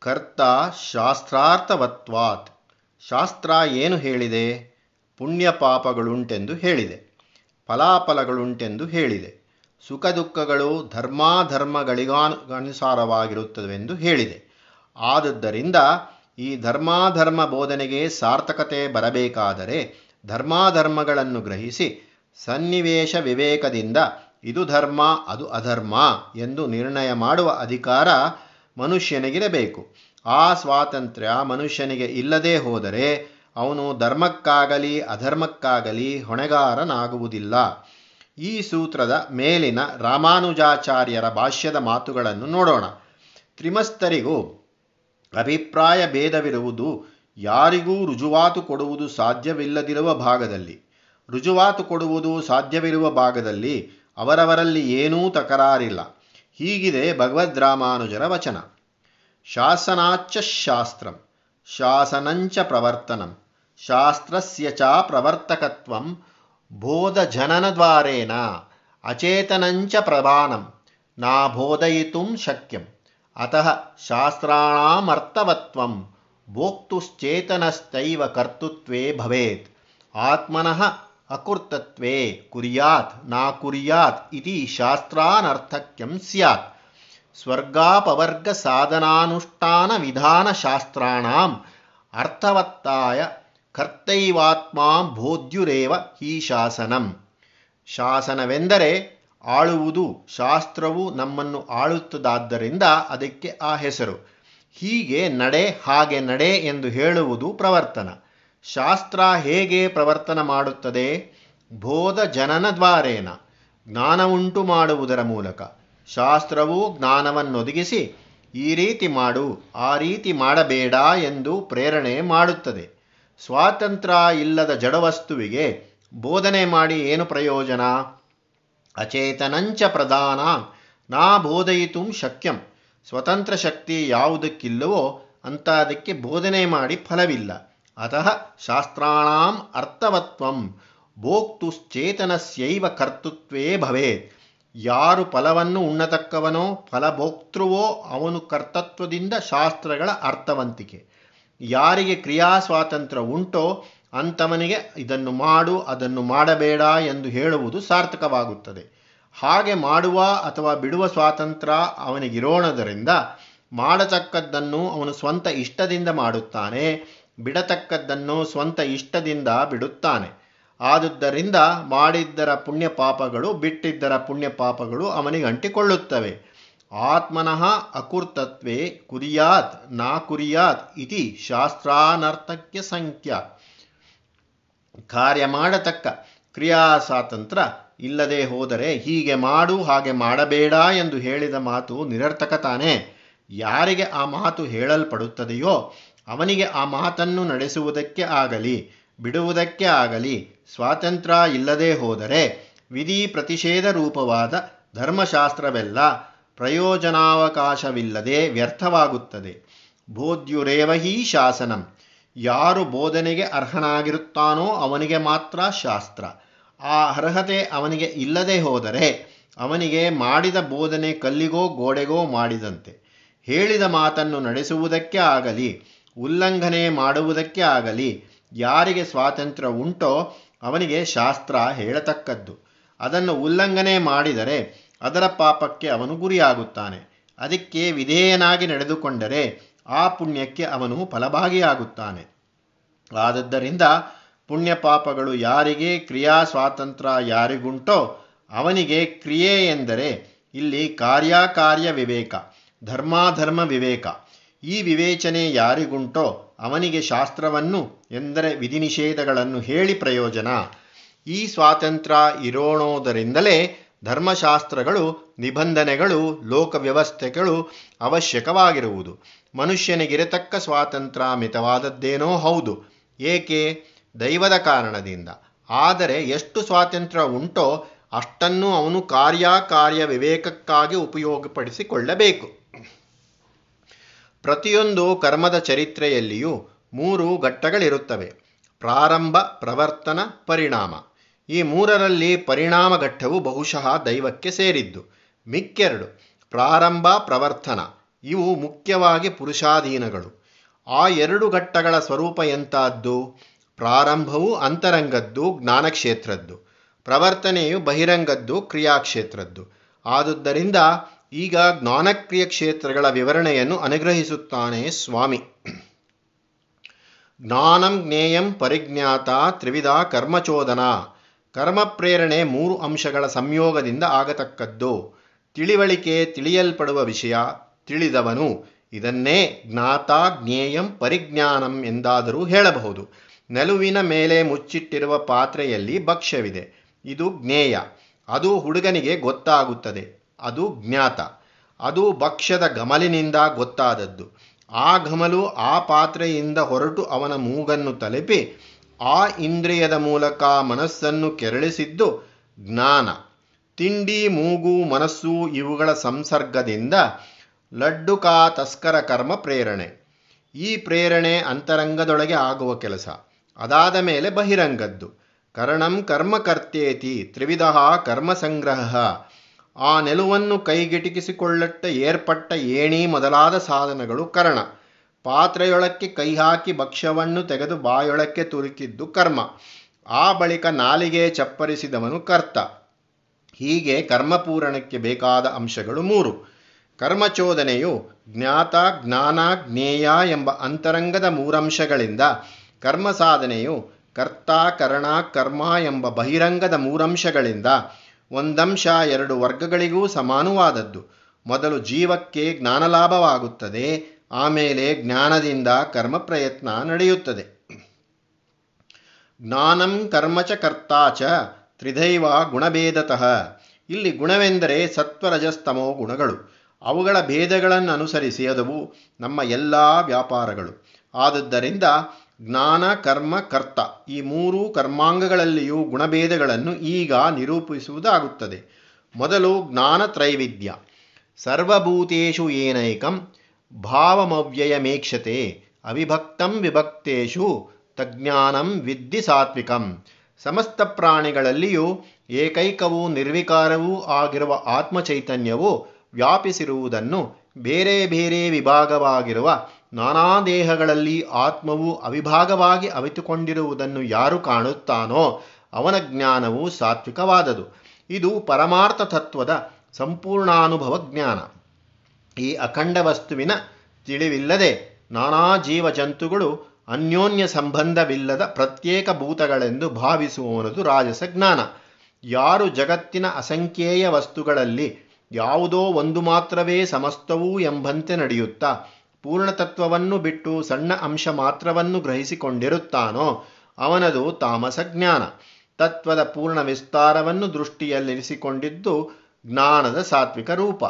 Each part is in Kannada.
ಕರ್ತ ಶಾಸ್ತ್ರಾರ್ಥವತ್ವಾತ್. ಶಾಸ್ತ್ರ ಏನು ಹೇಳಿದೆ? ಪುಣ್ಯ ಪಾಪಗಳುಂಟೆಂದು ಹೇಳಿದೆ. ಫಲಾಫಲಗಳುಂಟೆಂದು ಹೇಳಿದೆ. ಸುಖ ದುಃಖಗಳು ಧರ್ಮಾಧರ್ಮಗಳಿಗಾನುಸಾರವಾಗಿರುತ್ತವೆಂದು ಹೇಳಿದೆ. ಆದುದ್ದರಿಂದ ಈ ಧರ್ಮಾಧರ್ಮ ಬೋಧನೆಗೆ ಸಾರ್ಥಕತೆ ಬರಬೇಕಾದರೆ ಧರ್ಮಾಧರ್ಮಗಳನ್ನು ಗ್ರಹಿಸಿ ಸನ್ನಿವೇಶ ವಿವೇಕದಿಂದ ಇದು ಧರ್ಮ, ಅದು ಅಧರ್ಮ ಎಂದು ನಿರ್ಣಯ ಮಾಡುವ ಅಧಿಕಾರ ಮನುಷ್ಯನಿಗಿರಬೇಕು. ಆ ಸ್ವಾತಂತ್ರ್ಯ ಮನುಷ್ಯನಿಗೆ ಇಲ್ಲದೆ ಹೋದರೆ ಅವನು ಧರ್ಮಕ್ಕಾಗಲಿ ಅಧರ್ಮಕ್ಕಾಗಲಿ ಹೊಣೆಗಾರನಾಗುವುದಿಲ್ಲ. ಈ ಸೂತ್ರದ ಮೇಲಿನ ರಾಮಾನುಜಾಚಾರ್ಯರ ಭಾಷ್ಯದ ಮಾತುಗಳನ್ನು ನೋಡೋಣ. ತ್ರಿಮಸ್ತರಿಗೂ ಅಭಿಪ್ರಾಯ ಭೇದವಿರುವುದು ಯಾರಿಗೂ ರುಜುವಾತು ಕೊಡುವುದು ಸಾಧ್ಯವಿಲ್ಲದಿರುವ ಭಾಗದಲ್ಲಿ. ರುಜುವಾತು ಕೊಡುವುದು ಸಾಧ್ಯವಿರುವ ಭಾಗದಲ್ಲಿ ಅವರವರಲ್ಲಿ ಏನೂ ತಕರಾರಿಲ್ಲ. ಹೀಗಿದೆ ಭಗವದ್ರಾಮಾನುಜರ ವಚನ. ಶಾಸನಾಚ್ಚ ಶಾಸ್ತ್ರಂ, ಶಾಸನಂಚ ಪ್ರವರ್ತನಂ, ಶಾಸ್ತ್ರಸ್ಯ ಚ ಪ್ರವರ್ತಕತ್ವಂ ಬೋಧಜನನದ್ವಾರೇಣ ಅಚೇತನಂಚ ಪ್ರಧಾನಂ ನಾ ಬೋಧಯಿತುಂ ಶಕ್ಯಂ, ಅತಃ ಶಾಸ್ತ್ರಾಣಾಮರ್ಥವತ್ವಂ ಭೋಕ್ತುಶ್ಚೇತನಶ್ಚೈವ ಕರ್ತೃತ್ವೇ ಭವೇತ್, ಆತ್ಮನಃ ಅಕೃತತ್ವೇ ಕುರ್ಯಾತ್, ನಾ ಕುರಿಯಾತ್ ಇತಿ ಶಾಸ್ತ್ರಾನರ್ಥಕ್ಯಂ ಸ್ಯಾತ್. ಸ್ವರ್ಗಾಪವರ್ಗ ಸಾಧನಾನುಷ್ಠಾನ ವಿಧಾನ ಶಾಸ್ತ್ರಾಣಾಂ ಅರ್ಥವತ್ತಾಯ ಕರ್ತೈವಾತ್ಮ ಬೋಧ್ಯುರೇವ ಈ ಶಾಸನಂ. ಶಾಸನವೆಂದರೆ ಆಳುವುದು, ಶಾಸ್ತ್ರವು ನಮ್ಮನ್ನು ಆಳುತ್ತದಾದ್ದರಿಂದ ಅದಕ್ಕೆ ಆ ಹೆಸರು. ಹೀಗೆ ನಡೆ ಹಾಗೆ ನಡೆ ಎಂದು ಹೇಳುವುದು ಪ್ರವರ್ತನ. ಶಾಸ್ತ್ರ ಹೇಗೆ ಪ್ರವರ್ತನ ಮಾಡುತ್ತದೆ? ಬೋಧ ಜನನ ದ್ವಾರೇನ. ಜ್ಞಾನ ಜ್ಞಾನವುಂಟು ಮಾಡುವುದರ ಮೂಲಕ. ಶಾಸ್ತ್ರವು ಜ್ಞಾನವನ್ನೊದಗಿಸಿ ಈ ರೀತಿ ಮಾಡು, ಆ ರೀತಿ ಮಾಡಬೇಡ ಎಂದು ಪ್ರೇರಣೆ ಮಾಡುತ್ತದೆ. ಸ್ವಾತಂತ್ರ್ಯ ಇಲ್ಲದ ಜಡವಸ್ತುವಿಗೆ ಬೋಧನೆ ಮಾಡಿ ಏನು ಪ್ರಯೋಜನ? ಅಚೇತನಂಚ ಪ್ರಧಾನ. ನಾ ಬೋಧಯಿತು ಶಕ್ಯಂ. ಸ್ವತಂತ್ರ ಶಕ್ತಿ ಯಾವುದಕ್ಕಿಲ್ಲವೋ ಅಂತ ಅದಕ್ಕೆ ಬೋಧನೆ ಮಾಡಿ ಫಲವಿಲ್ಲ. ಅತಃ ಶಾಸ್ತ್ರಾಣಾಂ ಅರ್ಥವತ್ವಂ ಭೋಕ್ತುಶ್ಚೇತನಸ್ಯೈವ ಕರ್ತೃತ್ವೇ ಭವೇತ್ ಯಾರು ಫಲವನ್ನು ಉಣ್ಣತಕ್ಕವನೋ ಫಲಭೋಕ್ತೃವೋ ಅವನು ಕರ್ತತ್ವದಿಂದ ಶಾಸ್ತ್ರಗಳ ಅರ್ಥವಂತಿಕೆ ಯಾರಿಗೆ ಕ್ರಿಯಾ ಸ್ವಾತಂತ್ರ್ಯ ಉಂಟೋ ಅಂಥವನಿಗೆ ಇದನ್ನು ಮಾಡು, ಅದನ್ನು ಮಾಡಬೇಡ ಎಂದು ಹೇಳುವುದು ಸಾರ್ಥಕವಾಗುತ್ತದೆ। ಹಾಗೆ ಮಾಡುವ ಅಥವಾ ಬಿಡುವ ಸ್ವಾತಂತ್ರ್ಯ ಅವನಿಗಿರೋಣದರಿಂದ ಮಾಡತಕ್ಕದ್ದನ್ನು ಅವನು ಸ್ವಂತ ಇಷ್ಟದಿಂದ ಮಾಡುತ್ತಾನೆ। ಬಿಡತಕ್ಕದ್ದನ್ನು ಸ್ವಂತ ಇಷ್ಟದಿಂದ ಬಿಡುತ್ತಾನೆ. ಆದುದರಿಂದ ಮಾಡಿದ್ದರ ಪುಣ್ಯ ಪಾಪಗಳು ಬಿಟ್ಟಿದ್ದರ ಪುಣ್ಯ ಪಾಪಗಳು ಅವನಿಗೆ ಅಂಟಿಕೊಳ್ಳುತ್ತವೆ ಆತ್ಮನಃ ಅಕುರ್ತತ್ವೇ ಕುರಿಯಾತ್, ನಾ ಕುರಿಯಾತ್ ಇತಿ ಶಾಸ್ತ್ರಾನರ್ಥಕ್ಯ ಸಂಖ್ಯ. ಕಾರ್ಯ ಮಾಡತಕ್ಕ ಕ್ರಿಯಾ ಸ್ವಾತಂತ್ರ್ಯ ಇಲ್ಲದೆ ಹೋದರೆ ಹೀಗೆ ಮಾಡು, ಹಾಗೆ ಮಾಡಬೇಡ ಎಂದು ಹೇಳಿದ ಮಾತು ನಿರರ್ಥಕ ತಾನೇ. ಯಾರಿಗೆ ಆ ಮಾತು ಹೇಳಲ್ಪಡುತ್ತದೆಯೋ ಅವನಿಗೆ ಆ ಮಾತನ್ನು ನಡೆಸುವುದಕ್ಕೆ ಆಗಲಿ, ಬಿಡುವುದಕ್ಕೆ ಆಗಲಿ ಸ್ವಾತಂತ್ರ್ಯ ಇಲ್ಲದೆ ಹೋದರೆ ವಿಧಿ ಪ್ರತಿಷೇಧ ರೂಪವಾದ ಧರ್ಮಶಾಸ್ತ್ರವೆಲ್ಲ ಪ್ರಯೋಜನಾವಕಾಶವಿಲ್ಲದೆ ವ್ಯರ್ಥವಾಗುತ್ತದೆ. ಬೋಧ್ಯುರೇವ ಹಿ ಶಾಸನಂ. ಯಾರು ಬೋಧನೆಗೆ ಅರ್ಹನಾಗಿರುತ್ತಾನೋ ಅವನಿಗೆ ಮಾತ್ರ ಶಾಸ್ತ್ರ. ಆ ಅರ್ಹತೆ ಅವನಿಗೆ ಇಲ್ಲದೆ ಹೋದರೆ ಅವನಿಗೆ ಮಾಡಿದ ಬೋಧನೆ ಕಲ್ಲಿಗೋ ಗೋಡೆಗೋ ಮಾಡಿದಂತೆ. ಹೇಳಿದ ಮಾತನ್ನು ನಡೆಸುವುದಕ್ಕೆ ಆಗಲಿ ಉಲ್ಲಂಘನೆ ಮಾಡುವುದಕ್ಕೆ ಆಗಲಿ, ಯಾರಿಗೆ ಸ್ವಾತಂತ್ರ್ಯ ಉಂಟೋ ಅವನಿಗೆ ಶಾಸ್ತ್ರ ಹೇಳತಕ್ಕದ್ದು. ಅದನ್ನು ಉಲ್ಲಂಘನೆ ಮಾಡಿದರೆ ಅದರ ಪಾಪಕ್ಕೆ ಅವನು ಗುರಿಯಾಗುತ್ತಾನೆ. ಅದಕ್ಕೆ ವಿಧೇಯನಾಗಿ ನಡೆದುಕೊಂಡರೆ ಆ ಪುಣ್ಯಕ್ಕೆ ಅವನು ಫಲಭಾಗಿಯಾಗುತ್ತಾನೆ. ಆದದ್ದರಿಂದ ಪುಣ್ಯ ಪಾಪಗಳು ಯಾರಿಗೆ ಕ್ರಿಯಾ ಸ್ವಾತಂತ್ರ್ಯ ಯಾರಿಗುಂಟೋ ಅವನಿಗೆ ಕ್ರಿಯೆ ಎಂದರೆ ಇಲ್ಲಿ ಕಾರ್ಯಕಾರ್ಯ ವಿವೇಕ, ಧರ್ಮಾಧರ್ಮ ವಿವೇಕ. ಈ ವಿವೇಚನೆ ಯಾರಿಗುಂಟೋ ಅವನಿಗೆ ಶಾಸ್ತ್ರವನ್ನು ಎಂದರೆ ವಿಧಿನಿಷೇಧಗಳನ್ನು ಹೇಳಿ ಪ್ರಯೋಜನ. ಈ ಸ್ವಾತಂತ್ರ್ಯ ಇರೋಣೋದರಿಂದಲೇ ಧರ್ಮಶಾಸ್ತ್ರಗಳು, ನಿಬಂಧನೆಗಳು ಲೋಕ ವ್ಯವಸ್ಥೆಗಳು ಅವಶ್ಯಕವಾಗಿರುವುದು. ಮನುಷ್ಯನಿಗಿರತಕ್ಕ ಸ್ವಾತಂತ್ರ್ಯ ಮಿತವಾದದ್ದೇನೋ ಹೌದು. ಏಕೆ? ದೈವದ ಕಾರಣದಿಂದ. ಆದರೆ ಎಷ್ಟು ಸ್ವಾತಂತ್ರ್ಯ ಉಂಟೋ ಅಷ್ಟನ್ನು ಅವನು ಕಾರ್ಯಕಾರ್ಯ ವಿವೇಕಕ್ಕಾಗಿ ಉಪಯೋಗಪಡಿಸಿಕೊಳ್ಳಬೇಕು. ಪ್ರತಿಯೊಂದು ಕರ್ಮದ ಚರಿತ್ರೆಯಲ್ಲಿಯೂ ಮೂರು ಘಟ್ಟಗಳಿರುತ್ತವೆ. ಪ್ರಾರಂಭ, ಪ್ರವರ್ತನ, ಪರಿಣಾಮ. ಈ ಮೂರರಲ್ಲಿ ಪರಿಣಾಮ ಘಟ್ಟವು ಬಹುಶಃ ದೈವಕ್ಕೆ ಸೇರಿದ್ದು. ಮಿಕ್ಕೆರಡು, ಪ್ರಾರಂಭ, ಪ್ರವರ್ತನ. ಇವು ಮುಖ್ಯವಾಗಿ ಪುರುಷಾಧೀನಗಳು. ಆ ಎರಡು ಘಟ್ಟಗಳ ಸ್ವರೂಪ ಎಂತಾದ್ದು? ಪ್ರಾರಂಭವು ಅಂತರಂಗದ್ದು, ಜ್ಞಾನಕ್ಷೇತ್ರದ್ದು. ಪ್ರವರ್ತನೆಯು ಬಹಿರಂಗದ್ದು, ಕ್ರಿಯಾಕ್ಷೇತ್ರದ್ದು. ಆದುದರಿಂದ ಈಗ ಜ್ಞಾನಕ್ರಿಯ ಕ್ಷೇತ್ರಗಳ ವಿವರಣೆಯನ್ನು ಅನುಗ್ರಹಿಸುತ್ತಾನೆ ಸ್ವಾಮಿ. ಜ್ಞಾನಂ ಜ್ಞೇಯಂ ಪರಿಜ್ಞಾತ ತ್ರಿವಿಧ ಕರ್ಮಚೋದನ. ಕರ್ಮ ಪ್ರೇರಣೆ ಮೂರು ಅಂಶಗಳ ಸಂಯೋಗದಿಂದ ಆಗತಕ್ಕದ್ದು. ತಿಳಿವಳಿಕೆ ತಿಳಿಯಲ್ಪಡುವ ವಿಷಯ, ತಿಳಿದವನು. ಇದನ್ನೇ ಜ್ಞಾತ ಜ್ಞೇಯಂ ಪರಿಜ್ಞಾನಂ ಎಂದಾದರೂ ಹೇಳಬಹುದು. ನೆಲುವಿನ ಮೇಲೆ ಮುಚ್ಚಿಟ್ಟಿರುವ ಪಾತ್ರೆಯಲ್ಲಿ ಭಕ್ಷ್ಯವಿದೆ. ಇದು ಜ್ಞೇಯ. ಅದು ಹುಡುಗನಿಗೆ ಗೊತ್ತಾಗುತ್ತದೆ. ಅದು ಜ್ಞಾತ. ಅದು ಭಕ್ಷ್ಯದ ಗಮಲಿನಿಂದ ಗೊತ್ತಾದದ್ದು. ಆ ಘಮಲು ಆ ಪಾತ್ರೆಯಿಂದ ಹೊರಟು ಅವನ ಮೂಗನ್ನು ತಲುಪಿ ಆ ಇಂದ್ರಿಯದ ಮೂಲಕ ಮನಸ್ಸನ್ನು ಕೆರಳಿಸಿದ್ದು ಜ್ಞಾನ. ತಿಂಡಿ, ಮೂಗು, ಮನಸ್ಸು ಇವುಗಳ ಸಂಸರ್ಗದಿಂದ ಲಡ್ಡುಕಾ ತಸ್ಕರ ಕರ್ಮ ಪ್ರೇರಣೆ. ಈ ಪ್ರೇರಣೆ ಅಂತರಂಗದೊಳಗೆ ಆಗುವ ಕೆಲಸ. ಅದಾದ ಮೇಲೆ ಬಹಿರಂಗದ್ದು. ಕರಣಂ ಕರ್ಮಕರ್ತೇತಿ ತ್ರಿವಿಧ ಕರ್ಮ ಸಂಗ್ರಹ. ಆ ನೆಲುವನ್ನು ಕೈಗೆಟಿಕಿಸಿಕೊಳ್ಳಟ್ಟ ಏರ್ಪಟ್ಟ ಏಣಿ ಮೊದಲಾದ ಸಾಧನಗಳು ಕರಣ. ಪಾತ್ರೆಯೊಳಕ್ಕೆ ಕೈ ಹಾಕಿ ಭಕ್ಷ್ಯವನ್ನು ತೆಗೆದು ಬಾಯೊಳಕ್ಕೆ ತುರುಕಿದ್ದು ಕರ್ಮ. ಆ ಬಳಿಕ ನಾಲಿಗೆ ಚಪ್ಪರಿಸಿದವನು ಕರ್ತ. ಹೀಗೆ ಕರ್ಮಪೂರಣಕ್ಕೆ ಬೇಕಾದ ಅಂಶಗಳು ಮೂರು. ಕರ್ಮಚೋದನೆಯು ಜ್ಞಾತ, ಜ್ಞಾನ, ಜ್ಞೇಯ ಎಂಬ ಅಂತರಂಗದ ಮೂರಂಶಗಳಿಂದ ಕರ್ಮ ಸಾಧನೆಯು ಕರ್ತ, ಕರ್ಣ, ಕರ್ಮ ಎಂಬ ಬಹಿರಂಗದ ಮೂರಂಶಗಳಿಂದ ಒಂದಂಶ ಎರಡು ವರ್ಗಗಳಿಗೂ ಸಮಾನವಾದದ್ದು. ಮೊದಲು ಜೀವಕ್ಕೆ ಜ್ಞಾನಲಾಭವಾಗುತ್ತದೆ, ಆಮೇಲೆ ಜ್ಞಾನದಿಂದ ಕರ್ಮ ಪ್ರಯತ್ನ ನಡೆಯುತ್ತದೆ. ಜ್ಞಾನಂ ಕರ್ಮಚ ಕರ್ತಾಚ ತ್ರಿಧೈವ ಗುಣಭೇದತಃ. ಇಲ್ಲಿ ಗುಣವೆಂದರೆ ಸತ್ವರಜಸ್ತಮೋ ಗುಣಗಳು. ಅವುಗಳ ಭೇದಗಳನ್ನು ಅನುಸರಿಸಿ ಅದವು ನಮ್ಮ ಎಲ್ಲ ವ್ಯಾಪಾರಗಳು. ಆದುದರಿಂದ ಜ್ಞಾನ, ಕರ್ಮ, ಕರ್ತ ಈ ಮೂರು ಕರ್ಮಾಂಗಗಳಲ್ಲಿಯೂ ಗುಣಭೇದಗಳನ್ನು ಈಗ ನಿರೂಪಿಸುವುದಾಗುತ್ತದೆ. ಮೊದಲು ಜ್ಞಾನ ತ್ರೈವಿಧ್ಯ. ಸರ್ವಭೂತೇಶು ಏನೈಕಂ ಭಾವಮವ್ಯಯಮೇಕ್ಷತೆ ಅವಿಭಕ್ತಂ ವಿಭಕ್ತೇಷು, ತಜ್ಞಾನಂ ವಿದ್ಧಿ ಸಾತ್ವಿಕಂ. ಸಮಸ್ತ ಪ್ರಾಣಿಗಳಲ್ಲಿಯೂ ಏಕೈಕವೂ ನಿರ್ವಿಕಾರವೂ ಆಗಿರುವ ಆತ್ಮಚೈತನ್ಯವು ವ್ಯಾಪಿಸಿರುವುದನ್ನು ಬೇರೆ ಬೇರೆ ವಿಭಾಗವಾಗಿರುವ ನಾನಾ ದೇಹಗಳಲ್ಲಿ ಆತ್ಮವು ಅವಿಭಾಗವಾಗಿ ಅವಿತುಕೊಂಡಿರುವುದನ್ನು ಯಾರು ಕಾಣುತ್ತಾನೋ ಅವನ ಜ್ಞಾನವು ಸಾತ್ವಿಕವಾದದು. ಇದು ಪರಮಾರ್ಥ ತತ್ವದ ಸಂಪೂರ್ಣಾನುಭವ ಜ್ಞಾನ. ಈ ಅಖಂಡ ವಸ್ತುವಿನ ತಿಳಿವಿಲ್ಲದೆ ನಾನಾ ಜೀವಜಂತುಗಳು ಅನ್ಯೋನ್ಯ ಸಂಬಂಧವಿಲ್ಲದ ಪ್ರತ್ಯೇಕ ಭೂತಗಳೆಂದು ಭಾವಿಸುವವನದು ರಾಜಸ ಜ್ಞಾನ. ಯಾರು ಜಗತ್ತಿನ ಅಸಂಖ್ಯೇಯ ವಸ್ತುಗಳಲ್ಲಿ ಯಾವುದೋ ಒಂದು ಮಾತ್ರವೇ ಸಮಸ್ತವೂ ಎಂಬಂತೆ ನಡೆಯುತ್ತಾ ಪೂರ್ಣತತ್ವವನ್ನು ಬಿಟ್ಟು ಸಣ್ಣ ಅಂಶ ಮಾತ್ರವನ್ನು ಗ್ರಹಿಸಿಕೊಂಡಿರುತ್ತಾನೋ ಅವನದು ತಾಮಸ ಜ್ಞಾನ. ತತ್ವದ ಪೂರ್ಣ ವಿಸ್ತಾರವನ್ನು ದೃಷ್ಟಿಯಲ್ಲಿರಿಸಿಕೊಂಡಿದ್ದು ಜ್ಞಾನದ ಸಾತ್ವಿಕ ರೂಪ.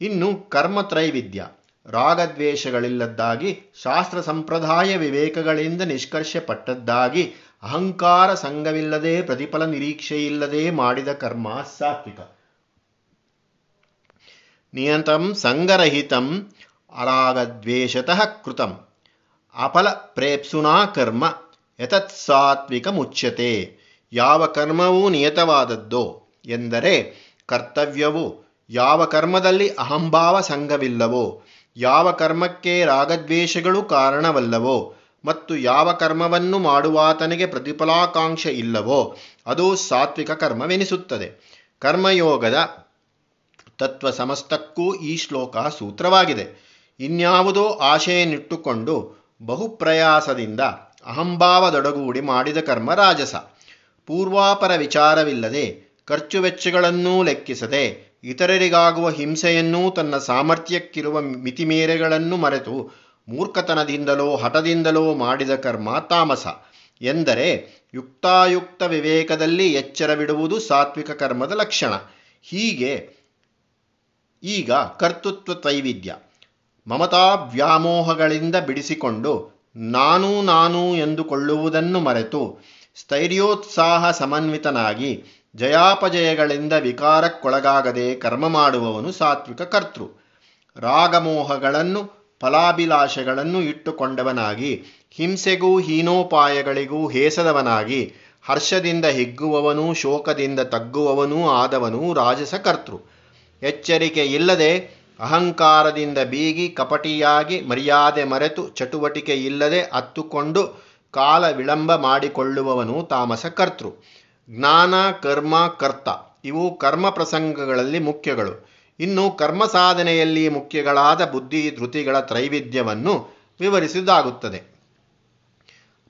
ಇನ್ನು ಕರ್ಮತ್ರೈವಿಧ್ಯ. ರಾಗದ್ವೇಷಗಳಿಲ್ಲದ್ದಾಗಿ, ಶಾಸ್ತ್ರ ಸಂಪ್ರದಾಯ ವಿವೇಕಗಳಿಂದ ನಿಷ್ಕರ್ಷಪಟ್ಟದ್ದಾಗಿ, ಅಹಂಕಾರ ಸಂಘವಿಲ್ಲದೆ ಪ್ರತಿಫಲ ನಿರೀಕ್ಷೆಯಿಲ್ಲದೆ ಮಾಡಿದ ಕರ್ಮ ಸಾತ್ವಿಕ. ನಿಯಂತಂ ಸಂಗರಹಿತಂ ಅರಾಗದ್ವೇಷತಃ ಕೃತಂ. ಅಫಲ ಪ್ರೇಪ್ಸುನಾ ಕರ್ಮ ಯತತ್ ಸಾತ್ವಿಕ ಮುಚ್ಯತೆ ಯಾವ ಕರ್ಮವೂ ನಿಯತವಾದದ್ದೋ ಎಂದರೆ ಕರ್ತವ್ಯವು ಯಾವ ಕರ್ಮದಲ್ಲಿ ಅಹಂಭಾವ ಸಂಘವಿಲ್ಲವೋ, ಯಾವ ಕರ್ಮಕ್ಕೆ ರಾಗದ್ವೇಷಗಳು ಕಾರಣವಲ್ಲವೋ, ಮತ್ತು ಯಾವ ಕರ್ಮವನ್ನು ಮಾಡುವಾತನಿಗೆ ಪ್ರತಿಫಲಾಕಾಂಕ್ಷೆ ಇಲ್ಲವೋ, ಅದು ಸಾತ್ವಿಕ ಕರ್ಮವೆನಿಸುತ್ತದೆ. ಕರ್ಮಯೋಗದ ತತ್ವ ಸಮಸ್ತಕ್ಕೂ ಈ ಶ್ಲೋಕ ಸೂತ್ರವಾಗಿದೆ. ಇನ್ಯಾವುದೋ ಆಶೆಯನ್ನಿಟ್ಟುಕೊಂಡು ಬಹುಪ್ರಯಾಸದಿಂದ ಅಹಂಭಾವದೊಡಗೂಡಿ ಮಾಡಿದ ಕರ್ಮ ರಾಜಸ. ಪೂರ್ವಾಪರ ವಿಚಾರವಿಲ್ಲದೆ ಖರ್ಚು ವೆಚ್ಚಗಳನ್ನೂ ಲೆಕ್ಕಿಸದೆ ಇತರರಿಗಾಗುವ ಹಿಂಸೆಯನ್ನೂ ತನ್ನ ಸಾಮರ್ಥ್ಯಕ್ಕಿರುವ ಮಿತಿಮೇರೆಗಳನ್ನು ಮರೆತು ಮೂರ್ಖತನದಿಂದಲೋ ಹಠದಿಂದಲೋ ಮಾಡಿದ ಕರ್ಮ ತಾಮಸ ಎಂದರೆ ಯುಕ್ತಾಯುಕ್ತ ವಿವೇಕದಲ್ಲಿ ಎಚ್ಚರವಿಡುವುದು ಸಾತ್ವಿಕ ಕರ್ಮದ ಲಕ್ಷಣ. ಹೀಗೆ ಈಗ ಕರ್ತೃತ್ವ ತ್ರೈವಿಧ್ಯ ಮಮತಾ ವ್ಯಾಮೋಹಗಳಿಂದ ಬಿಡಿಸಿಕೊಂಡು ನಾನು ನಾನು ಎಂದುಕೊಳ್ಳುವುದನ್ನು ಮರೆತು ಸ್ಥೈರ್ಯೋತ್ಸಾಹ ಸಮನ್ವಿತನಾಗಿ ಜಯಾಪಜಯಗಳಿಂದ ವಿಕಾರಕ್ಕೊಳಗಾಗದೆ ಕರ್ಮ ಮಾಡುವವನು ಸಾತ್ವಿಕ ಕರ್ತೃ. ರಾಗಮೋಹಗಳನ್ನು, ಫಲಾಭಿಲಾಷೆಗಳನ್ನು ಇಟ್ಟುಕೊಂಡವನಾಗಿ, ಹಿಂಸೆಗೂ ಹೀನೋಪಾಯಗಳಿಗೂ ಹೇಸದವನಾಗಿ, ಹರ್ಷದಿಂದ ಹಿಗ್ಗುವವನೂ ಶೋಕದಿಂದ ತಗ್ಗುವವನೂ ಆದವನು ರಾಜಸ ಕರ್ತೃ. ಎಚ್ಚರಿಕೆ ಇಲ್ಲದೆ ಅಹಂಕಾರದಿಂದ ಬೀಗಿ ಕಪಟಿಯಾಗಿ ಮರ್ಯಾದೆ ಮರೆತು ಚಟುವಟಿಕೆ ಇಲ್ಲದೆ ಅತ್ತುಕೊಂಡು ಕಾಲ ವಿಳಂಬ ಮಾಡಿಕೊಳ್ಳುವವನು ತಾಮಸ ಕರ್ತೃ. ಜ್ಞಾನ, ಕರ್ಮ, ಕರ್ತ ಇವು ಕರ್ಮ ಪ್ರಸಂಗಗಳಲ್ಲಿ ಮುಖ್ಯಗಳು. ಇನ್ನು ಕರ್ಮ ಸಾಧನೆಯಲ್ಲಿ ಮುಖ್ಯಗಳಾದ ಬುದ್ಧಿ, ಧೃತಿಗಳ ತ್ರೈವಿಧ್ಯವನ್ನು ವಿವರಿಸುವುದಾಗುತ್ತದೆ.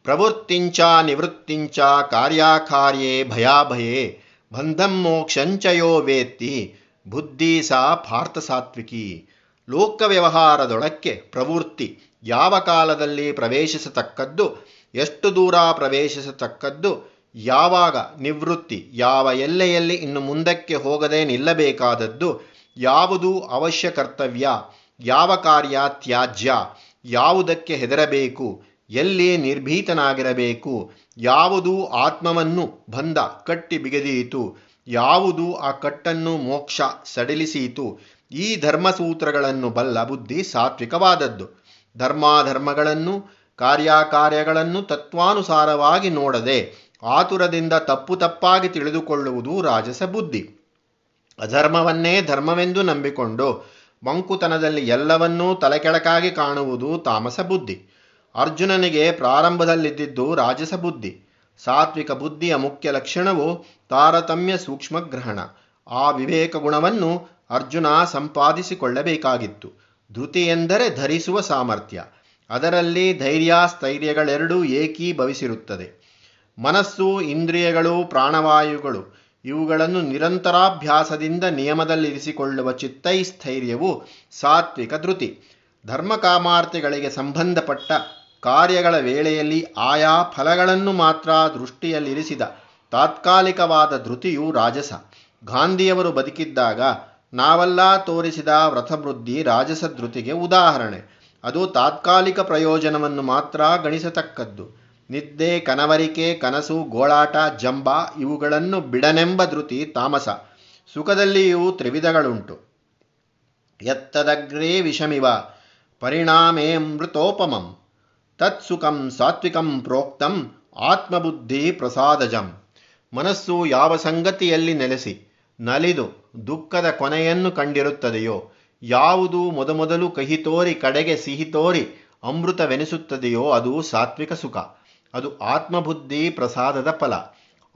ಪ್ರವೃತ್ತಿಂಚ, ನಿವೃತ್ತಿಂಚ, ಕಾರ್ಯಾಕಾರ್ಯೇ ಭಯಾಭಯೇ, ಬಂಧಂ ಮೋಕ್ಷಂಚಯೋ ವೇತ್ತಿ ಬುದ್ಧಿ ಸಾ ಪಾರ್ಥಸಾತ್ವಿಕಿ ಲೋಕ ವ್ಯವಹಾರದೊಳಕ್ಕೆ ಪ್ರವೃತ್ತಿ. ಯಾವ ಕಾಲದಲ್ಲಿ ಪ್ರವೇಶಿಸತಕ್ಕದ್ದು, ಎಷ್ಟು ದೂರ ಪ್ರವೇಶಿಸತಕ್ಕದ್ದು, ಯಾವಾಗ ನಿವೃತ್ತಿ, ಯಾವ ಎಲ್ಲೆಯಲ್ಲಿ ಇನ್ನು ಮುಂದಕ್ಕೆ ಹೋಗದೆ ನಿಲ್ಲಬೇಕಾದದ್ದು, ಯಾವುದು ಅವಶ್ಯ ಕರ್ತವ್ಯ, ಯಾವ ಕಾರ್ಯ ತ್ಯಾಜ್ಯ, ಯಾವುದಕ್ಕೆ ಹೆದರಬೇಕು, ಎಲ್ಲಿ ನಿರ್ಭೀತನಾಗಿರಬೇಕು, ಯಾವುದು ಆತ್ಮವನ್ನು ಬಂಧ ಕಟ್ಟಿ ಬಿಗದೀತು ಯಾವುದು ಆ ಕಟ್ಟನ್ನು ಮೋಕ್ಷ ಸಡಿಲಿಸಿತು ಈ ಧರ್ಮಸೂತ್ರಗಳನ್ನು ಬಲ್ಲ ಬುದ್ಧಿ ಸಾತ್ವಿಕವಾದದ್ದು. ಧರ್ಮಾಧರ್ಮಗಳನ್ನು, ಕಾರ್ಯಕಾರ್ಯಗಳನ್ನು ತತ್ವಾನುಸಾರವಾಗಿ ನೋಡದೆ ಆತುರದಿಂದ ತಪ್ಪು ತಪ್ಪಾಗಿ ತಿಳಿದುಕೊಳ್ಳುವುದು ರಾಜಸ ಬುದ್ಧಿ. ಅಧರ್ಮವನ್ನೇ ಧರ್ಮವೆಂದು ನಂಬಿಕೊಂಡು ಮಂಕುತನದಲ್ಲಿ ಎಲ್ಲವನ್ನೂ ತಲೆಕೆಳಕಾಗಿ ಕಾಣುವುದು ತಾಮಸ ಬುದ್ಧಿ. ಅರ್ಜುನನಿಗೆ ಪ್ರಾರಂಭದಲ್ಲಿದ್ದಿದ್ದು ರಾಜಸ ಬುದ್ಧಿ. ಸಾತ್ವಿಕ ಬುದ್ಧಿಯ ಮುಖ್ಯ ಲಕ್ಷಣವು ತಾರತಮ್ಯ ಸೂಕ್ಷ್ಮಗ್ರಹಣ ಆ ವಿವೇಕ ಗುಣವನ್ನು ಅರ್ಜುನ ಸಂಪಾದಿಸಿಕೊಳ್ಳಬೇಕಾಗಿತ್ತು. ಧೃತಿ ಎಂದರೆ ಧರಿಸುವ ಸಾಮರ್ಥ್ಯ. ಅದರಲ್ಲಿ ಧೈರ್ಯ ಸ್ಥೈರ್ಯಗಳೆರಡೂ ಏಕೀಭವಿಸಿರುತ್ತದೆ. ಮನಸ್ಸು, ಇಂದ್ರಿಯಗಳು, ಪ್ರಾಣವಾಯುಗಳು ಇವುಗಳನ್ನು ನಿರಂತರಾಭ್ಯಾಸದಿಂದ ನಿಯಮದಲ್ಲಿರಿಸಿಕೊಳ್ಳುವ ಚಿತ್ತೈಸ್ಥೈರ್ಯವು ಸಾತ್ವಿಕ ಧೃತಿ. ಧರ್ಮಕಾಮಾರ್ಥಿಗಳಿಗೆ ಸಂಬಂಧಪಟ್ಟ ಕಾರ್ಯಗಳ ವೇಳೆಯಲ್ಲಿ ಆಯಾ ಫಲಗಳನ್ನು ಮಾತ್ರ ದೃಷ್ಟಿಯಲ್ಲಿರಿಸಿದ ತಾತ್ಕಾಲಿಕವಾದ ಧೃತಿಯು ರಾಜಸ. ಗಾಂಧಿಯವರು ಬದುಕಿದ್ದಾಗ ನಾವೆಲ್ಲ ತೋರಿಸಿದ ವ್ರತವೃದ್ಧಿ ರಾಜಸ ಧೃತಿಗೆ ಉದಾಹರಣೆ. ಅದು ತಾತ್ಕಾಲಿಕ ಪ್ರಯೋಜನವನ್ನು ಮಾತ್ರ ಗಣಿಸತಕ್ಕದ್ದು. ನಿದ್ದೆ, ಕನವರಿಕೆ, ಕನಸು, ಗೋಳಾಟ, ಜಂಬ ಇವುಗಳನ್ನು ಬಿಡನೆಂಬ ಧೃತಿ ತಾಮಸ. ಸುಖದಲ್ಲಿಯೂ ತ್ರಿವಿಧಗಳುಂಟು. ಎತ್ತದಗ್ರೇ ವಿಷಮಿವ. ಪರಿಣಾಮೇಮೃತೋಪಮಂ ತತ್ಸುಖಂ ಸಾತ್ವಿಕಂ ಪ್ರೋಕ್ತಂ ಆತ್ಮಬುದ್ಧಿ ಪ್ರಸಾದಜಂ. ಮನಸ್ಸು ಯಾವ ಸಂಗತಿಯಲ್ಲಿ ನೆಲೆಸಿ, ನಲಿದು ದುಃಖದ ಕೊನೆಯನ್ನು ಕಂಡಿರುತ್ತದೆಯೋ, ಯಾವುದು ಮೊದಮೊದಲು ಕಹಿ ತೋರಿ ಕಡೆಗೆ ಸಿಹಿ ತೋರಿ ಅಮೃತವೆನಿಸುತ್ತದೆಯೋ ಅದು ಸಾತ್ವಿಕ ಸುಖ, ಅದು ಆತ್ಮಬುದ್ಧಿ ಪ್ರಸಾದದ ಫಲ.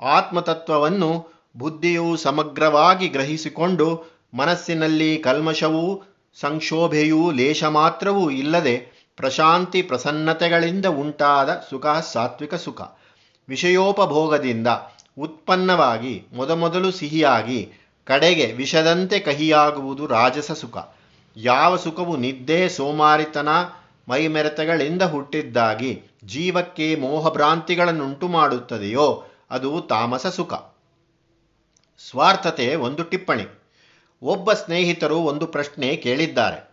ಆತ್ಮತತ್ವವನ್ನು ಬುದ್ಧಿಯು ಸಮಗ್ರವಾಗಿ ಗ್ರಹಿಸಿಕೊಂಡು ಮನಸ್ಸಿನಲ್ಲಿ ಕಲ್ಮಶವೂ ಸಂಕ್ಷೋಭೆಯೂ ಲೇಷ ಮಾತ್ರವೂ ಇಲ್ಲದೆ ಪ್ರಶಾಂತಿ ಪ್ರಸನ್ನತೆಗಳಿಂದ ಉಂಟಾದ ಸುಖ ಸಾತ್ವಿಕ ಸುಖ. ವಿಷಯೋಪಭೋಗದಿಂದ ಉತ್ಪನ್ನವಾಗಿ, ಮೊದಮೊದಲು ಸಿಹಿಯಾಗಿ, ಕಡೆಗೆ ವಿಷದಂತೆ ಕಹಿಯಾಗುವುದು ರಾಜಸ ಸುಖ. ಯಾವ ಸುಖವು ನಿದ್ದೆ, ಸೋಮಾರಿತನ, ಮೈಮೆರೆತಗಳಿಂದ ಹುಟ್ಟಿದ್ದಾಗಿ ಜೀವಕ್ಕೆ ಮೋಹಭ್ರಾಂತಿಗಳನ್ನುಂಟು ಮಾಡುತ್ತದೆಯೋ, ಅದು ತಾಮಸ ಸುಖ. ಸ್ವಾರ್ಥತೆ ಒಂದು ಟಿಪ್ಪಣಿ. ಒಬ್ಬ ಸ್ನೇಹಿತರು ಒಂದು ಪ್ರಶ್ನೆ ಕೇಳಿದ್ದಾರೆ.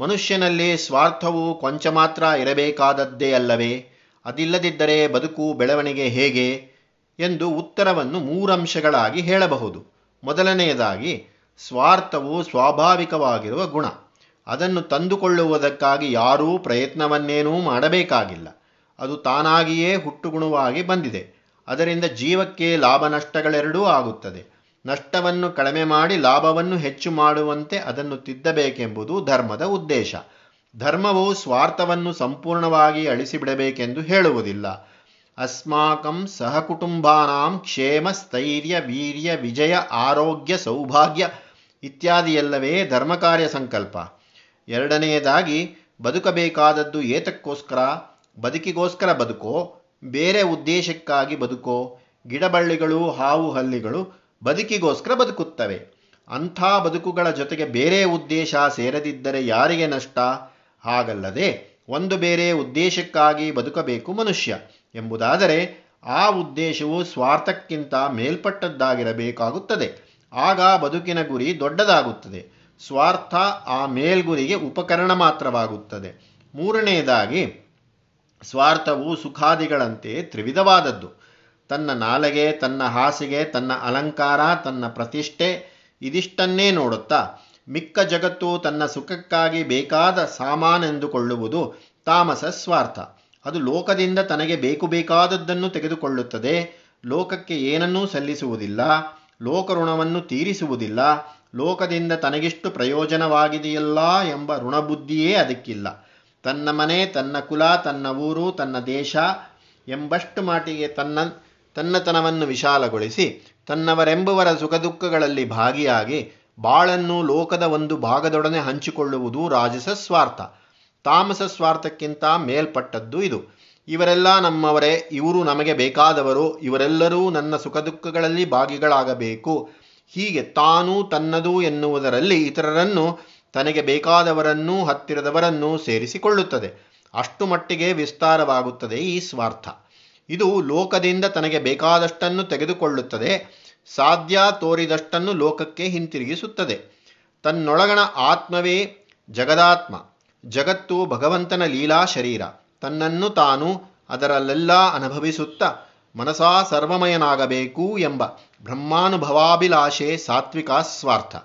ಮನುಷ್ಯನಲ್ಲಿ ಸ್ವಾರ್ಥವು ಕೊಂಚ ಮಾತ್ರ ಇರಬೇಕಾದದ್ದೇ ಅಲ್ಲವೇ? ಅದಿಲ್ಲದಿದ್ದರೆ ಬದುಕು ಬೆಳವಣಿಗೆ ಹೇಗೆ? ಎಂದು ಉತ್ತರವನ್ನು ಮೂರಂಶಗಳಾಗಿ ಹೇಳಬಹುದು. ಮೊದಲನೆಯದಾಗಿ, ಸ್ವಾರ್ಥವು ಸ್ವಾಭಾವಿಕವಾಗಿರುವ ಗುಣ. ಅದನ್ನು ತಂದುಕೊಳ್ಳುವುದಕ್ಕಾಗಿ ಯಾರೂ ಪ್ರಯತ್ನವನ್ನೇನೂ ಮಾಡಬೇಕಾಗಿಲ್ಲ. ಅದು ತಾನಾಗಿಯೇ ಹುಟ್ಟುಗುಣವಾಗಿ ಬಂದಿದೆ. ಅದರಿಂದ ಜೀವಕ್ಕೆ ಲಾಭ ನಷ್ಟಗಳೆರಡೂ ಆಗುತ್ತದೆ. ನಷ್ಟವನ್ನು ಕಡಿಮೆ ಮಾಡಿ ಲಾಭವನ್ನು ಹೆಚ್ಚು ಮಾಡುವಂತೆ ಅದನ್ನು ತಿದ್ದಬೇಕೆಂಬುದು ಧರ್ಮದ ಉದ್ದೇಶ. ಧರ್ಮವು ಸ್ವಾರ್ಥವನ್ನು ಸಂಪೂರ್ಣವಾಗಿ ಅಳಿಸಿಬಿಡಬೇಕೆಂದು ಹೇಳುವುದಿಲ್ಲ. ಅಸ್ಮಾಕಂ ಸಹಕುಟುಂಬಾನಾಂ ಕ್ಷೇಮ ಸ್ಥೈರ್ಯ ವೀರ್ಯ ವಿಜಯ ಆರೋಗ್ಯ ಸೌಭಾಗ್ಯ ಇತ್ಯಾದಿಯಲ್ಲವೇ ಧರ್ಮಕಾರ್ಯ ಸಂಕಲ್ಪ. ಎರಡನೆಯದಾಗಿ, ಬದುಕಬೇಕಾದದ್ದು ಏತಕ್ಕೋಸ್ಕರ, ಬದುಕಿಗೋಸ್ಕರ ಬದುಕೋ, ಬೇರೆ ಉದ್ದೇಶಕ್ಕಾಗಿ ಬದುಕೋ, ಗಿಡಬಳ್ಳಿಗಳು, ಹಾವು ಹಲ್ಲಿಗಳು ಬದುಕಿಗೋಸ್ಕರ ಬದುಕುತ್ತವೆ. ಅಂಥ ಬದುಕುಗಳ ಜೊತೆಗೆ ಬೇರೆ ಉದ್ದೇಶ ಸೇರದಿದ್ದರೆ ಯಾರಿಗೆ ನಷ್ಟ? ಹಾಗಲ್ಲದೆ ಒಂದು ಬೇರೆ ಉದ್ದೇಶಕ್ಕಾಗಿ ಬದುಕಬೇಕು ಮನುಷ್ಯ. ಎಂಬುದಾದರೆ ಆ ಉದ್ದೇಶವು ಸ್ವಾರ್ಥಕ್ಕಿಂತ ಮೇಲ್ಪಟ್ಟದ್ದಾಗಿರಬೇಕಾಗುತ್ತದೆ. ಆಗ ಬದುಕಿನ ಗುರಿ ದೊಡ್ಡದಾಗುತ್ತದೆ. ಸ್ವಾರ್ಥ ಆ ಮೇಲ್ಗುರಿಗೆ ಉಪಕರಣ ಮಾತ್ರವಾಗುತ್ತದೆ. ಮೂರನೆಯದಾಗಿ ಸ್ವಾರ್ಥವು ಸುಖಾದಿಗಳಂತೆ ತ್ರಿವಿಧವಾದದ್ದು. ತನ್ನ ನಾಲಗೆ, ತನ್ನ ಹಾಸಿಗೆ, ತನ್ನ ಅಲಂಕಾರ, ತನ್ನ ಪ್ರತಿಷ್ಠೆ ಇದಿಷ್ಟನ್ನೇ ನೋಡುತ್ತಾ ಮಿಕ್ಕ ಜಗತ್ತು ತನ್ನ ಸುಖಕ್ಕಾಗಿ ಬೇಕಾದ ಸಾಮಾನೆಂದುಕೊಳ್ಳುವುದು ತಾಮಸ ಸ್ವಾರ್ಥ. ಅದು ಲೋಕದಿಂದ ತನಗೆ ಬೇಕು ಬೇಕಾದದ್ದನ್ನು ತೆಗೆದುಕೊಳ್ಳುತ್ತದೆ. ಲೋಕಕ್ಕೆ ಏನನ್ನೂ ಸಲ್ಲಿಸುವುದಿಲ್ಲ. ಲೋಕ ಋಣವನ್ನು ತೀರಿಸುವುದಿಲ್ಲ. ಲೋಕದಿಂದ ತನಗಿಷ್ಟು ಪ್ರಯೋಜನವಾಗಿದೆಯಲ್ಲ ಎಂಬ ಋಣಬುದ್ಧಿಯೇ ಅದಕ್ಕಿಲ್ಲ. ತನ್ನ ಮನೆ, ತನ್ನ ಕುಲ, ತನ್ನ ಊರು, ತನ್ನ ದೇಶ ಎಂಬಷ್ಟು ಮಾಟಿಗೆ ತನ್ನ ತನ್ನತನವನ್ನು ವಿಶಾಲಗೊಳಿಸಿ ತನ್ನವರೆಂಬುವರ ಸುಖ ದುಃಖಗಳಲ್ಲಿ ಭಾಗಿಯಾಗಿ ಬಾಳನ್ನು ಲೋಕದ ಒಂದು ಭಾಗದೊಡನೆ ಹಂಚಿಕೊಳ್ಳುವುದು ರಾಜಸ ಸ್ವಾರ್ಥ. ತಾಮಸ ಸ್ವಾರ್ಥಕ್ಕಿಂತ ಮೇಲ್ಪಟ್ಟದ್ದು ಇದು. ಇವರೆಲ್ಲ ನಮ್ಮವರೇ, ಇವರು ನಮಗೆ ಬೇಕಾದವರು, ಇವರೆಲ್ಲರೂ ನನ್ನ ಸುಖ ದುಃಖಗಳಲ್ಲಿ ಭಾಗಿಗಳಾಗಬೇಕು. ಹೀಗೆ ತಾನು ತನ್ನದು ಎನ್ನುವುದರಲ್ಲಿ ಇತರರನ್ನು, ತನಗೆ ಬೇಕಾದವರನ್ನೂ, ಹತ್ತಿರದವರನ್ನೂ ಸೇರಿಸಿಕೊಳ್ಳುತ್ತದೆ. ಅಷ್ಟು ಮಟ್ಟಿಗೆ ವಿಸ್ತಾರವಾಗುತ್ತದೆ ಈ ಸ್ವಾರ್ಥ. ಇದು ಲೋಕದಿಂದ ತನಗೆ ಬೇಕಾದಷ್ಟನ್ನು ತೆಗೆದುಕೊಳ್ಳುತ್ತದೆ, ಸಾಧ್ಯ ತೋರಿದಷ್ಟನ್ನು ಲೋಕಕ್ಕೆ ಹಿಂತಿರುಗಿಸುತ್ತದೆ. ತನ್ನೊಳಗಣ ಆತ್ಮವೇ ಜಗದಾತ್ಮ, ಜಗತ್ತು ಭಗವಂತನ ಲೀಲಾ ಶರೀರ. ತನ್ನನ್ನು ತಾನು ಅದರಲ್ಲೆಲ್ಲ ಅನುಭವಿಸುತ್ತಾ ಮನಸಾ ಸರ್ವಮಯನಾಗಬೇಕು ಎಂಬ ಬ್ರಹ್ಮಾನುಭವಾಭಿಲಾಷೆ ಸಾತ್ವಿಕ ಸ್ವಾರ್ಥ.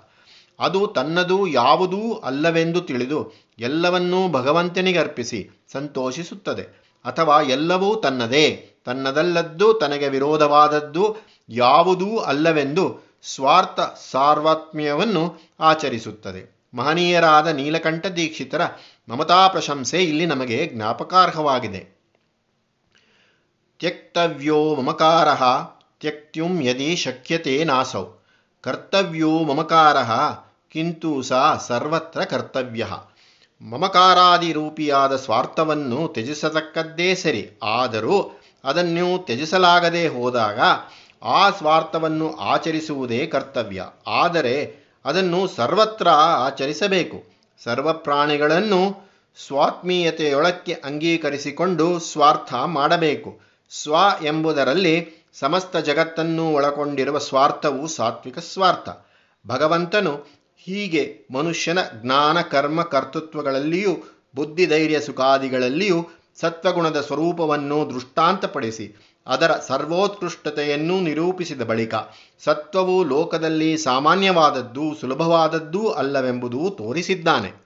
ಅದು ತನ್ನದು ಯಾವುದೂ ಅಲ್ಲವೆಂದು ತಿಳಿದು ಎಲ್ಲವನ್ನೂ ಭಗವಂತನಿಗರ್ಪಿಸಿ ಸಂತೋಷಿಸುತ್ತದೆ, ಅಥವಾ ಎಲ್ಲವೂ ತನ್ನದೇ. ತನ್ನದಲ್ಲದ್ದು, ತನಗೆ ವಿರೋಧವಾದದ್ದು ಯಾವುದೂ ಅಲ್ಲವೆಂದು ಸ್ವಾರ್ಥ ಸಾರ್ವಾತ್ಮ್ಯವನ್ನು ಆಚರಿಸುತ್ತದೆ. ಮಹನೀಯರಾದ ನೀಲಕಂಠ ದೀಕ್ಷಿತರ ಮಮತಾ ಪ್ರಶಂಸೆ ಇಲ್ಲಿ ನಮಗೆ ಜ್ಞಾಪಕಾರ್ಹವಾಗಿದೆ. ತ್ಯಕ್ತವ್ಯೋ ಮಮಕಾರ, ತ್ಯಕ್ತ್ಯುಂ ಯದಿ ಶಕ್ಯತೆ ನಾಸೌ. ಕರ್ತವ್ಯೋ ಮಮಕಾರ, ಕಿಂತು ಸಾ ಸರ್ವತ್ರ ಕರ್ತವ್ಯ. ಮಮಕಾರಾದಿರೂಪಿಯಾದ ಸ್ವಾರ್ಥವನ್ನು ತ್ಯಜಿಸತಕ್ಕದ್ದೇ ಸರಿ, ಆದರೂ ಅದನ್ನು ತ್ಯಜಿಸಲಾಗದೆ ಹೋದಾಗ ಆ ಸ್ವಾರ್ಥವನ್ನು ಆಚರಿಸುವುದೇ ಕರ್ತವ್ಯ. ಆದರೆ ಅದನ್ನು ಸರ್ವತ್ರ ಆಚರಿಸಬೇಕು. ಸರ್ವ ಪ್ರಾಣಿಗಳನ್ನು ಸ್ವಾತ್ಮೀಯತೆಯೊಳಕ್ಕೆ ಅಂಗೀಕರಿಸಿಕೊಂಡು ಸ್ವಾರ್ಥ ಮಾಡಬೇಕು. ಸ್ವ ಎಂಬುದರಲ್ಲಿ ಸಮಸ್ತ ಜಗತ್ತನ್ನು ಒಳಗೊಂಡಿರುವ ಸ್ವಾರ್ಥವು ಸಾತ್ವಿಕ ಸ್ವಾರ್ಥ. ಭಗವಂತನು ಹೀಗೆ ಮನುಷ್ಯನ ಜ್ಞಾನ, ಕರ್ಮ, ಕರ್ತೃತ್ವಗಳಲ್ಲಿಯೂ, ಬುದ್ಧಿಧೈರ್ಯ, ಸುಖಾದಿಗಳಲ್ಲಿಯೂ ಸತ್ವಗುಣದ ಸ್ವರೂಪವನ್ನು ದೃಷ್ಟಾಂತಪಡಿಸಿ ಅದರ ಸರ್ವೋತ್ಕೃಷ್ಟತೆಯನ್ನು ನಿರೂಪಿಸಿದ ಬಳಿಕ ಸತ್ವವು ಲೋಕದಲ್ಲಿ ಸಾಮಾನ್ಯವಾದದ್ದು ಸುಲಭವಾದದ್ದೂ ಅಲ್ಲವೆಂಬುದು ತೋರಿಸಿದ್ದಾನೆ.